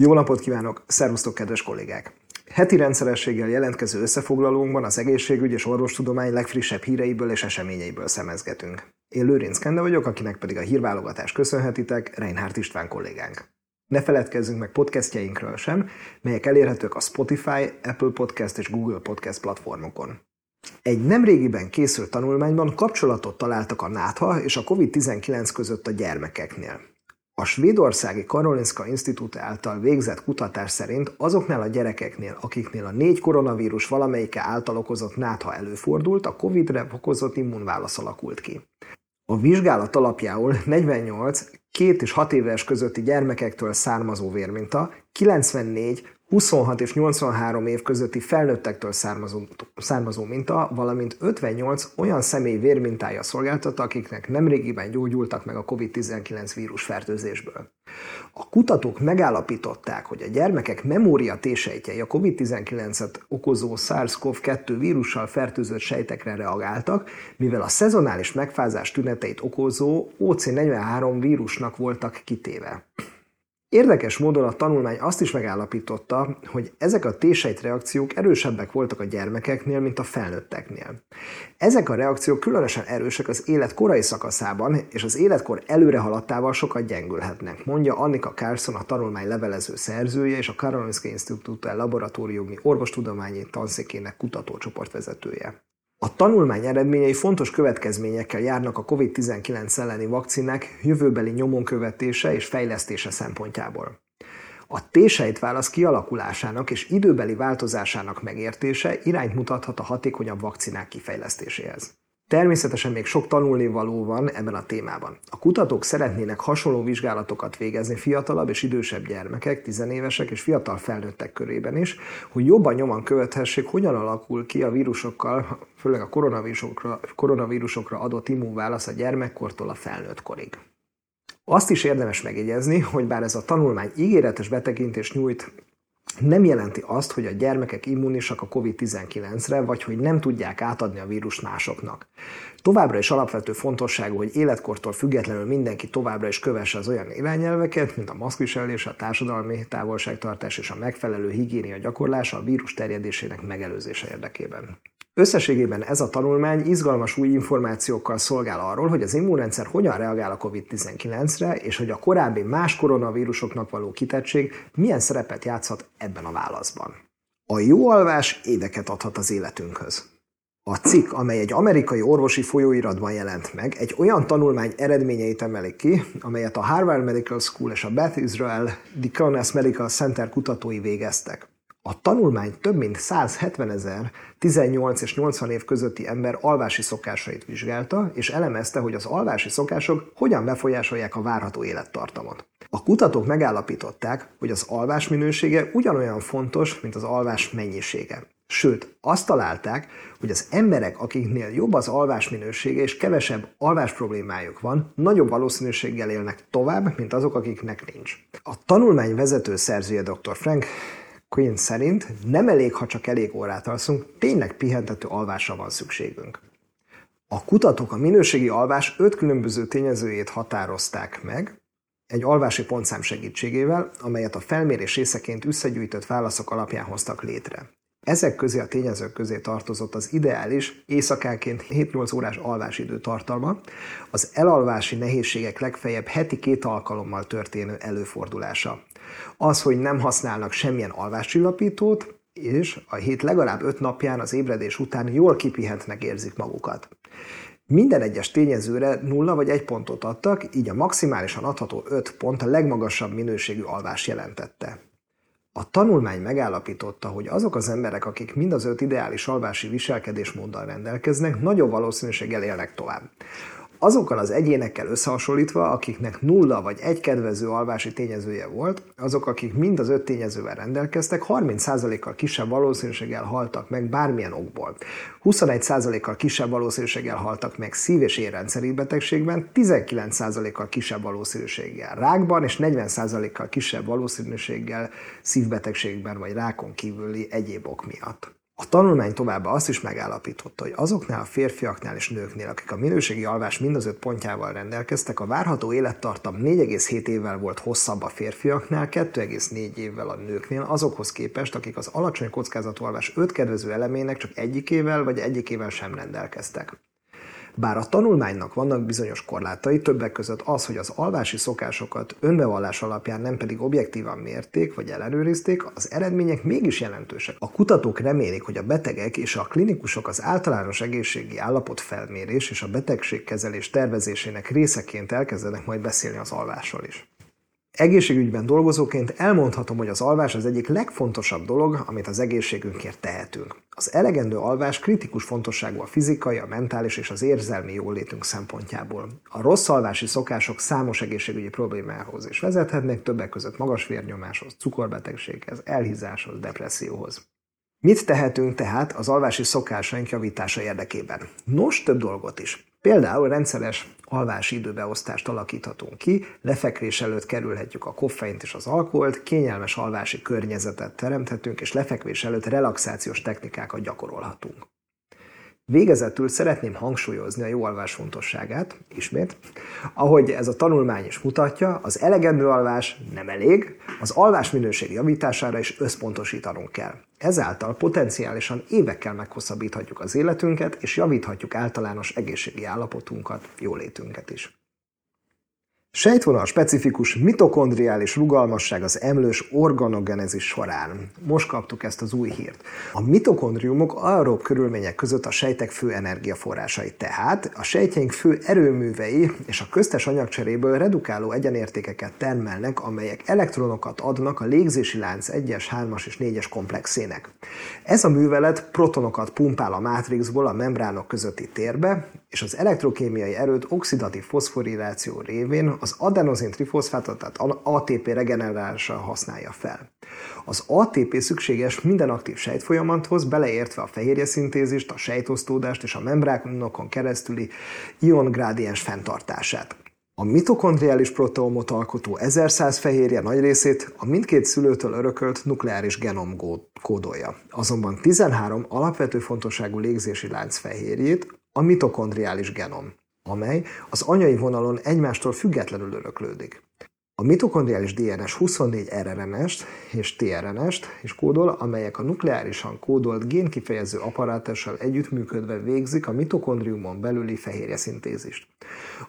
Jó napot kívánok, szervusztok kedves kollégák! Heti rendszerességgel jelentkező összefoglalónkban az egészségügy és orvostudomány legfrissebb híreiből és eseményeiből szemezgetünk. Én Lőrinc Kende vagyok, akinek pedig a hírválogatást köszönhetitek, Reinhardt István kollégánk. Ne feledkezzünk meg podcastjeinkről sem, melyek elérhetők a Spotify, Apple Podcast és Google Podcast platformokon. Egy nemrégiben készült tanulmányban kapcsolatot találtak a nátha és a COVID-19 között a gyermekeknél. A svédországi Karolinska Institút által végzett kutatás szerint azoknál a gyerekeknél, akiknél a négy koronavírus valamelyike által okozott nátha előfordult, a COVID-re okozott immunválasz alakult ki. A vizsgálat alapjául 48 két és 6 éves közötti gyermekektől származó vérminta, 94 26 és 83 év közötti felnőttektől származó, származó minta, valamint 58 olyan személy vérmintája szolgáltatta, akiknek nemrégiben gyógyultak meg a COVID-19 vírus fertőzésből. A kutatók megállapították, hogy a gyermekek memória a COVID-19-et okozó SARS-CoV-2 vírussal fertőzött sejtekre reagáltak, mivel a szezonális megfázás tüneteit okozó OC43 vírusnak voltak kitéve. Érdekes módon a tanulmány azt is megállapította, hogy ezek a T-sejt reakciók erősebbek voltak a gyermekeknél, mint a felnőtteknél. Ezek a reakciók különösen erősek az élet korai szakaszában, és az életkor előre haladtával sokat gyengülhetnek, mondja Annika Carlson, a tanulmány levelező szerzője és a Karolinska Institute laboratóriumi orvostudományi tanszékének kutatócsoport vezetője. A tanulmány eredményei fontos következményekkel járnak a COVID-19 elleni vakcinák jövőbeli nyomon követése és fejlesztése szempontjából. A T-sejt válasz kialakulásának és időbeli változásának megértése irányt mutathat a hatékonyabb vakcinák kifejlesztéséhez. Természetesen még sok tanulnivaló van ebben a témában. A kutatók szeretnének hasonló vizsgálatokat végezni fiatalabb és idősebb gyermekek, tizenévesek és fiatal felnőttek körében is, hogy jobban nyoman követhessék, hogyan alakul ki a vírusokkal, főleg a koronavírusokra, koronavírusokra adott immunválasz a gyermekkortól a felnőtt korig. Azt is érdemes megjegyezni, hogy bár ez a tanulmány ígéretes betekintést nyújt nem jelenti azt, hogy a gyermekek immunisak a COVID-19-re, vagy hogy nem tudják átadni a vírust másoknak. Továbbra is alapvető fontosságú, hogy életkortól függetlenül mindenki továbbra is kövesse az olyan irányelveket, mint a maszkviselés, a társadalmi távolságtartás és a megfelelő higiénia gyakorlása a vírus terjedésének megelőzése érdekében. Összességében ez a tanulmány izgalmas új információkkal szolgál arról, hogy az immunrendszer hogyan reagál a COVID-19-re, és hogy a korábbi más koronavírusoknak való kitettség milyen szerepet játszhat ebben a válaszban. A jó alvás éveket adhat az életünkhöz. A cikk, amely egy amerikai orvosi folyóiratban jelent meg, egy olyan tanulmány eredményeit emelik ki, amelyet a Harvard Medical School és a Beth Israel Deaconess Medical Center kutatói végeztek. A tanulmány több mint 170 ezer 18 és 80 év közötti ember alvási szokásait vizsgálta, és elemezte, hogy az alvási szokások hogyan befolyásolják a várható élettartamot. A kutatók megállapították, hogy az alvás minősége ugyanolyan fontos, mint az alvás mennyisége. Sőt, azt találták, hogy az emberek, akiknél jobb az alvás minősége és kevesebb alvás problémájuk van, nagyobb valószínűséggel élnek tovább, mint azok, akiknek nincs. A tanulmány vezető szerzője dr. Frank Quinn szerint nem elég, ha csak elég órát alszunk, tényleg pihentető alvásra van szükségünk. A kutatók a minőségi alvás öt különböző tényezőjét határozták meg, egy alvási pontszám segítségével, amelyet a felmérés részeként összegyűjtött válaszok alapján hoztak létre. Ezek közé a tényezők közé tartozott az ideális éjszakánként 7-8 órás alvásidő tartalma, az elalvási nehézségek legfeljebb heti két alkalommal történő előfordulása. Az, hogy nem használnak semmilyen alváscsillapítót, és a hét legalább 5 napján az ébredés után jól kipihentnek érzik magukat. Minden egyes tényezőre nulla vagy egy pontot adtak, így a maximálisan adható 5 pont a legmagasabb minőségű alvás jelentette. A tanulmány megállapította, hogy azok az emberek, akik mind az öt ideális alvási viselkedésmóddal rendelkeznek, nagyobb valószínűséggel élnek tovább. Azokkal az egyénekkel összehasonlítva, akiknek nulla vagy egy kedvező alvási tényezője volt, azok, akik mind az öt tényezővel rendelkeztek, 30%-kal kisebb valószínűséggel haltak meg bármilyen okból. 21%-kal kisebb valószínűséggel haltak meg szív- és érrendszeri betegségben, 19%-kal kisebb valószínűséggel rákban, és 40%-kal kisebb valószínűséggel szívbetegségben vagy rákon kívüli egyéb ok miatt. A tanulmány továbbá azt is megállapította, hogy azoknál a férfiaknál és nőknél, akik a minőségi alvás mind az öt pontjával rendelkeztek, a várható élettartam 4,7 évvel volt hosszabb a férfiaknál, 2,4 évvel a nőknél, azokhoz képest, akik az alacsony kockázatú alvás öt kedvező elemének csak egyikével vagy egyikével sem rendelkeztek. Bár a tanulmánynak vannak bizonyos korlátai, többek között az, hogy az alvási szokásokat önbevallás alapján nem pedig objektívan mérték vagy ellenőrizték, az eredmények mégis jelentősek. A kutatók remélik, hogy a betegek és a klinikusok az általános egészségi állapot felmérés és a betegségkezelés tervezésének részeként elkezdenek majd beszélni az alvásról is. Egészségügyben dolgozóként elmondhatom, hogy az alvás az egyik legfontosabb dolog, amit az egészségünkért tehetünk. Az elegendő alvás kritikus fontosságú a fizikai, a mentális és az érzelmi jólétünk szempontjából. A rossz alvási szokások számos egészségügyi problémához is vezethetnek, többek között magas vérnyomáshoz, cukorbetegséghez, elhízáshoz, depresszióhoz. Mit tehetünk tehát az alvási szokásaink javítása érdekében? Nos, több dolgot is. Például rendszeres alvási időbeosztást alakíthatunk ki, lefekvés előtt kerülhetjük a koffeint és az alkoholt, kényelmes alvási környezetet teremthetünk, és lefekvés előtt relaxációs technikákat gyakorolhatunk. Végezetül szeretném hangsúlyozni a jó alvás fontosságát, ismét. Ahogy ez a tanulmány is mutatja, az elegendő alvás nem elég, az alvás minőség javítására is összpontosítanunk kell. Ezáltal potenciálisan évekkel meghosszabbíthatjuk az életünket, és javíthatjuk általános egészségi állapotunkat, jólétünket is. Sejtvonal specifikus mitokondriális rugalmasság az emlős organogenezis során. Most kaptuk ezt az új hírt. A mitokondriumok aerob körülmények között a sejtek fő energiaforrásai, tehát a sejtjeink fő erőművei és a köztes anyagcseréből redukáló egyenértékeket termelnek, amelyek elektronokat adnak a légzési lánc 1-es, 3-as és 4-es komplexének. Ez a művelet protonokat pumpál a mátrixból a membránok közötti térbe, és az elektrokémiai erőt oxidatív foszforiláció révén az adenozin trifoszfátot, tehát ATP regenerálása használja fel. Az ATP szükséges minden aktív sejtfolyamathoz, beleértve a fehérje szintézist, a sejtosztódást és a membránokon keresztüli iongrádiens fenntartását. A mitokondriális proteomot alkotó 1100 fehérje nagy részét a mindkét szülőtől örökölt nukleáris genom kódolja. Azonban 13 alapvető fontosságú légzési lánc fehérjét a mitokondriális genom amely az anyai vonalon egymástól függetlenül öröklődik. A mitokondriális DNS 24 RNS-t és tRNS-t is kódol, amelyek a nukleárisan kódolt génkifejező apparátussal együttműködve végzik a mitokondriumon belüli fehérje szintézist.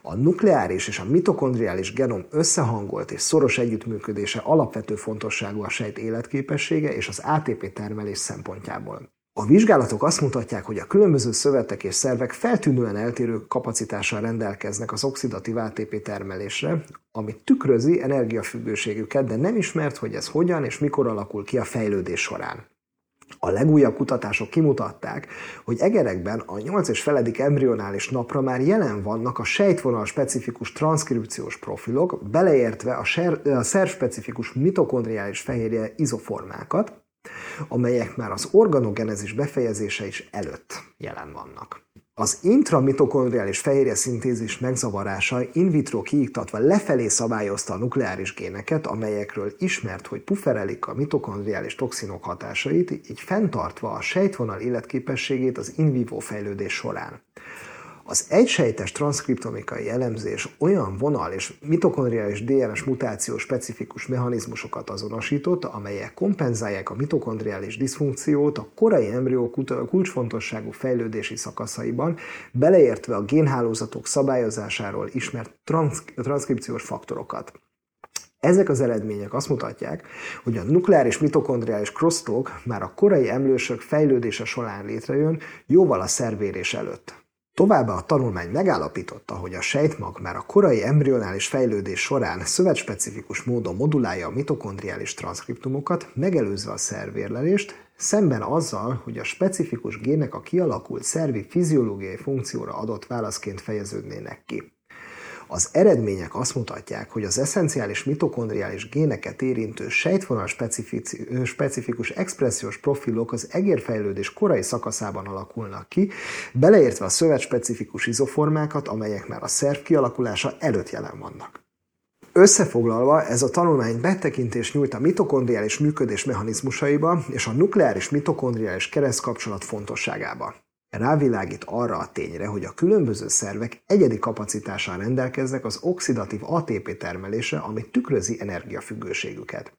A nukleáris és a mitokondriális genom összehangolt és szoros együttműködése alapvető fontosságú a sejt életképessége és az ATP termelés szempontjából. A vizsgálatok azt mutatják, hogy a különböző szövetek és szervek feltűnően eltérő kapacitással rendelkeznek az oxidatív ATP termelésre, ami tükrözi energiafüggőségüket, de nem ismert, hogy ez hogyan és mikor alakul ki a fejlődés során. A legújabb kutatások kimutatták, hogy egerekben a 8 és feledik embrionális napra már jelen vannak a sejtvonal specifikus transzkripciós profilok, beleértve a, ser, a szerv-specifikus mitokondriális fehérje izoformákat, amelyek már az organogenezis befejezése is előtt jelen vannak. Az intramitokondriális fehérje szintézis megzavarása in vitro kiiktatva lefelé szabályozta a nukleáris géneket, amelyekről ismert, hogy pufferelik a mitokondriális toxinok hatásait, így fenntartva a sejtvonal életképességét az in vivo fejlődés során. Az egysejtes transzkriptomikai elemzés olyan vonal és mitokondriális DNS mutáció specifikus mechanizmusokat azonosított, amelyek kompenzálják a mitokondriális diszfunkciót a korai embrió kulcsfontosságú fejlődési szakaszaiban, beleértve a génhálózatok szabályozásáról ismert transz- transzkripciós faktorokat. Ezek az eredmények azt mutatják, hogy a nukleáris mitokondriális crosstalk már a korai emlősök fejlődése során létrejön, jóval a szervérés előtt. Továbbá a tanulmány megállapította, hogy a sejtmag már a korai embrionális fejlődés során szövetspecifikus módon modulálja a mitokondriális transzkriptumokat, megelőzve a szervérlelést, szemben azzal, hogy a specifikus gének a kialakult szervi fiziológiai funkcióra adott válaszként fejeződnének ki. Az eredmények azt mutatják, hogy az eszenciális mitokondriális géneket érintő sejtvonal specifikus expressziós profilok az egérfejlődés korai szakaszában alakulnak ki, beleértve a specifikus izoformákat, amelyek már a szerv kialakulása előtt jelen vannak. Összefoglalva, ez a tanulmány betekintést nyújt a mitokondriális működés mechanizmusaiba és a nukleáris mitokondriális keresztkapcsolat fontosságába. Rávilágít arra a tényre, hogy a különböző szervek egyedi kapacitással rendelkeznek az oxidatív ATP termelése, ami tükrözi energiafüggőségüket.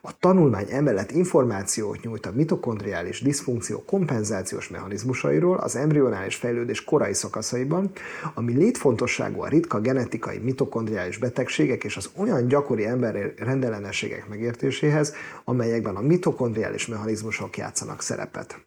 A tanulmány emellett információt nyújt a mitokondriális diszfunkció kompenzációs mechanizmusairól az embrionális fejlődés korai szakaszaiban, ami létfontosságú a ritka genetikai mitokondriális betegségek és az olyan gyakori emberi rendellenességek megértéséhez, amelyekben a mitokondriális mechanizmusok játszanak szerepet.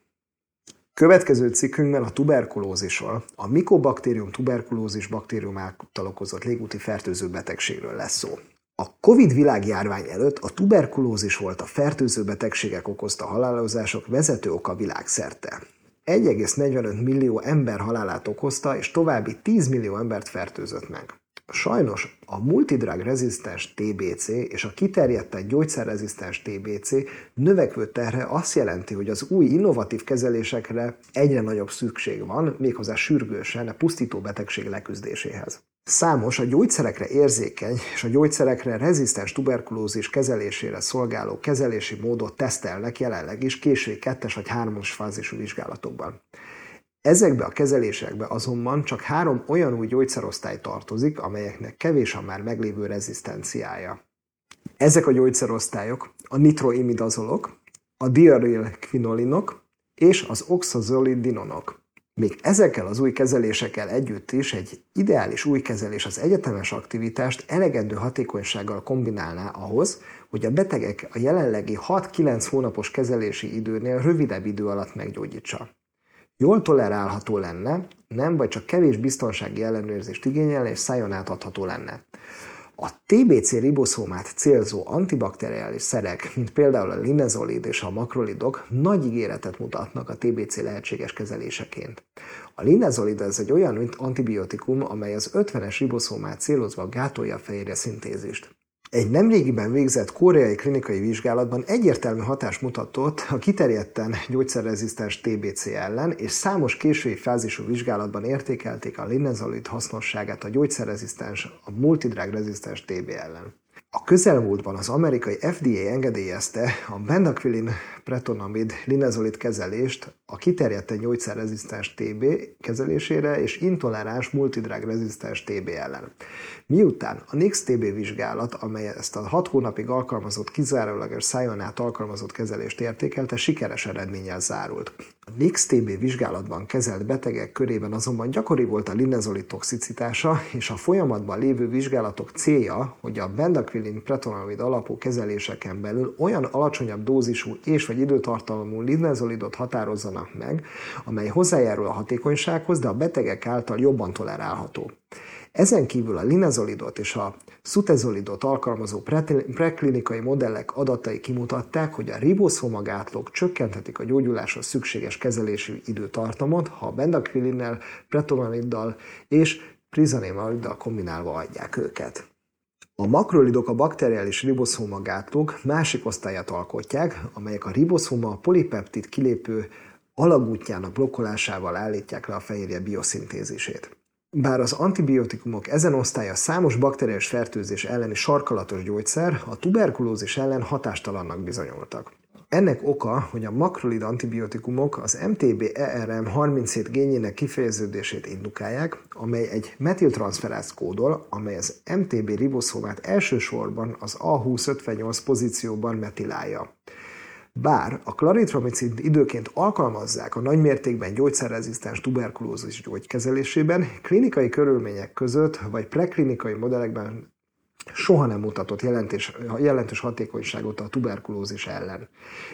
Következő cikkünkben a tuberkulózisról, a Mycobacterium tuberkulózis baktérium által okozott légúti fertőző betegségről lesz szó. A Covid világjárvány előtt a tuberkulózis volt a fertőző betegségek okozta halálozások vezető oka világszerte. 1,45 millió ember halálát okozta, és további 10 millió embert fertőzött meg. Sajnos a multidrug rezisztens TBC és a kiterjedten gyógyszerrezisztens TBC növekvő terhe azt jelenti, hogy az új innovatív kezelésekre egyre nagyobb szükség van, méghozzá sürgősen a pusztító betegség leküzdéséhez. Számos a gyógyszerekre érzékeny és a gyógyszerekre rezisztens tuberkulózis kezelésére szolgáló kezelési módot tesztelnek jelenleg is késői kettes vagy hármas fázisú vizsgálatokban. Ezekbe a kezelésekbe azonban csak három olyan új gyógyszerosztály tartozik, amelyeknek kevés a már meglévő rezisztenciája. Ezek a gyógyszerosztályok a nitroimidazolok, a diaryl quinolinok és az oxazolidinonok. Még ezekkel az új kezelésekkel együtt is egy ideális új kezelés az egyetemes aktivitást elegendő hatékonysággal kombinálná ahhoz, hogy a betegek a jelenlegi 6-9 hónapos kezelési időnél rövidebb idő alatt meggyógyítsa. Jól tolerálható lenne, nem vagy csak kevés biztonsági ellenőrzést igényelne és szájon átadható lenne. A TBC riboszómát célzó antibakteriális szerek, mint például a linezolid és a makrolidok nagy ígéretet mutatnak a TBC lehetséges kezeléseként. A linezolid ez egy olyan antibiotikum, amely az 50-es riboszómát célozva gátolja a fehérje szintézist. Egy nemrégiben végzett koreai klinikai vizsgálatban egyértelmű hatást mutatott a kiterjedten gyógyszerrezisztens TBC ellen, és számos késői fázisú vizsgálatban értékelték a linezolid hasznosságát a gyógyszerrezisztens, a multidrug rezisztens TB ellen. A közelmúltban az amerikai FDA engedélyezte a bendaquilin pretonamid linezolid kezelést a kiterjedten gyógyszerrezisztens TB kezelésére és intoleráns multidrug rezisztens TB ellen. Miután a NIX-TB vizsgálat, amely ezt a 6 hónapig alkalmazott kizárólagos szájon át alkalmazott kezelést értékelte, sikeres eredménnyel zárult. A NIX-TB vizsgálatban kezelt betegek körében azonban gyakori volt a linezolid toxicitása, és a folyamatban lévő vizsgálatok célja, hogy a bendaquilin pretonamid alapú kezeléseken belül olyan alacsonyabb dózisú és vagy időtartalmú linezolidot határozzanak meg, amely hozzájárul a hatékonysághoz, de a betegek által jobban tolerálható. Ezen kívül a linezolidot és a szutezolidot alkalmazó preklinikai modellek adatai kimutatták, hogy a riboszómagátlók csökkenthetik a gyógyuláshoz szükséges kezelési időtartamot, ha a bendakvilinnel, pretomaniddal és prizanémaliddal kombinálva adják őket. A makrolidok a bakteriális riboszómagátlók másik osztályát alkotják, amelyek a riboszóma polipeptid kilépő alagútjának blokkolásával állítják le a fehérje bioszintézisét. Bár az antibiotikumok ezen osztálya számos bakteriális fertőzés elleni sarkalatos gyógyszer, a tuberkulózis ellen hatástalannak bizonyultak. Ennek oka, hogy a makrolid antibiotikumok az MTB-ERM37 génjének kifejeződését indukálják, amely egy metiltranszferáz kódol, amely az MTB riboszómát elsősorban az A2058 pozícióban metilálja. Bár a klaritromicin időként alkalmazzák a nagymértékben gyógyszerrezisztens tuberkulózis gyógykezelésében, klinikai körülmények között vagy preklinikai modellekben soha nem mutatott jelentős, jelentős hatékonyságot a tuberkulózis ellen,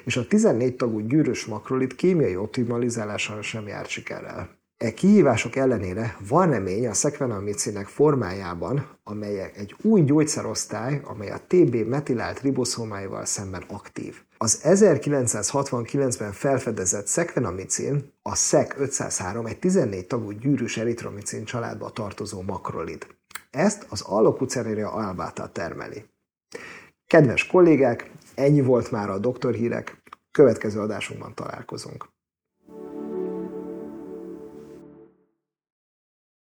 és a 14 tagú gyűrös makrolit kémiai optimalizálása sem járt sikerrel. E kihívások ellenére van remény a szekvenamicinek formájában, amely egy új gyógyszerosztály, amely a TB metilált riboszómáival szemben aktív. Az 1969-ben felfedezett szekvenamicin, a SEC 503 egy 14 tagú gyűrűs eritromicin családba tartozó makrolid. Ezt az Allopucereria albata termeli. Kedves kollégák, ennyi volt már a doktorhírek, következő adásunkban találkozunk.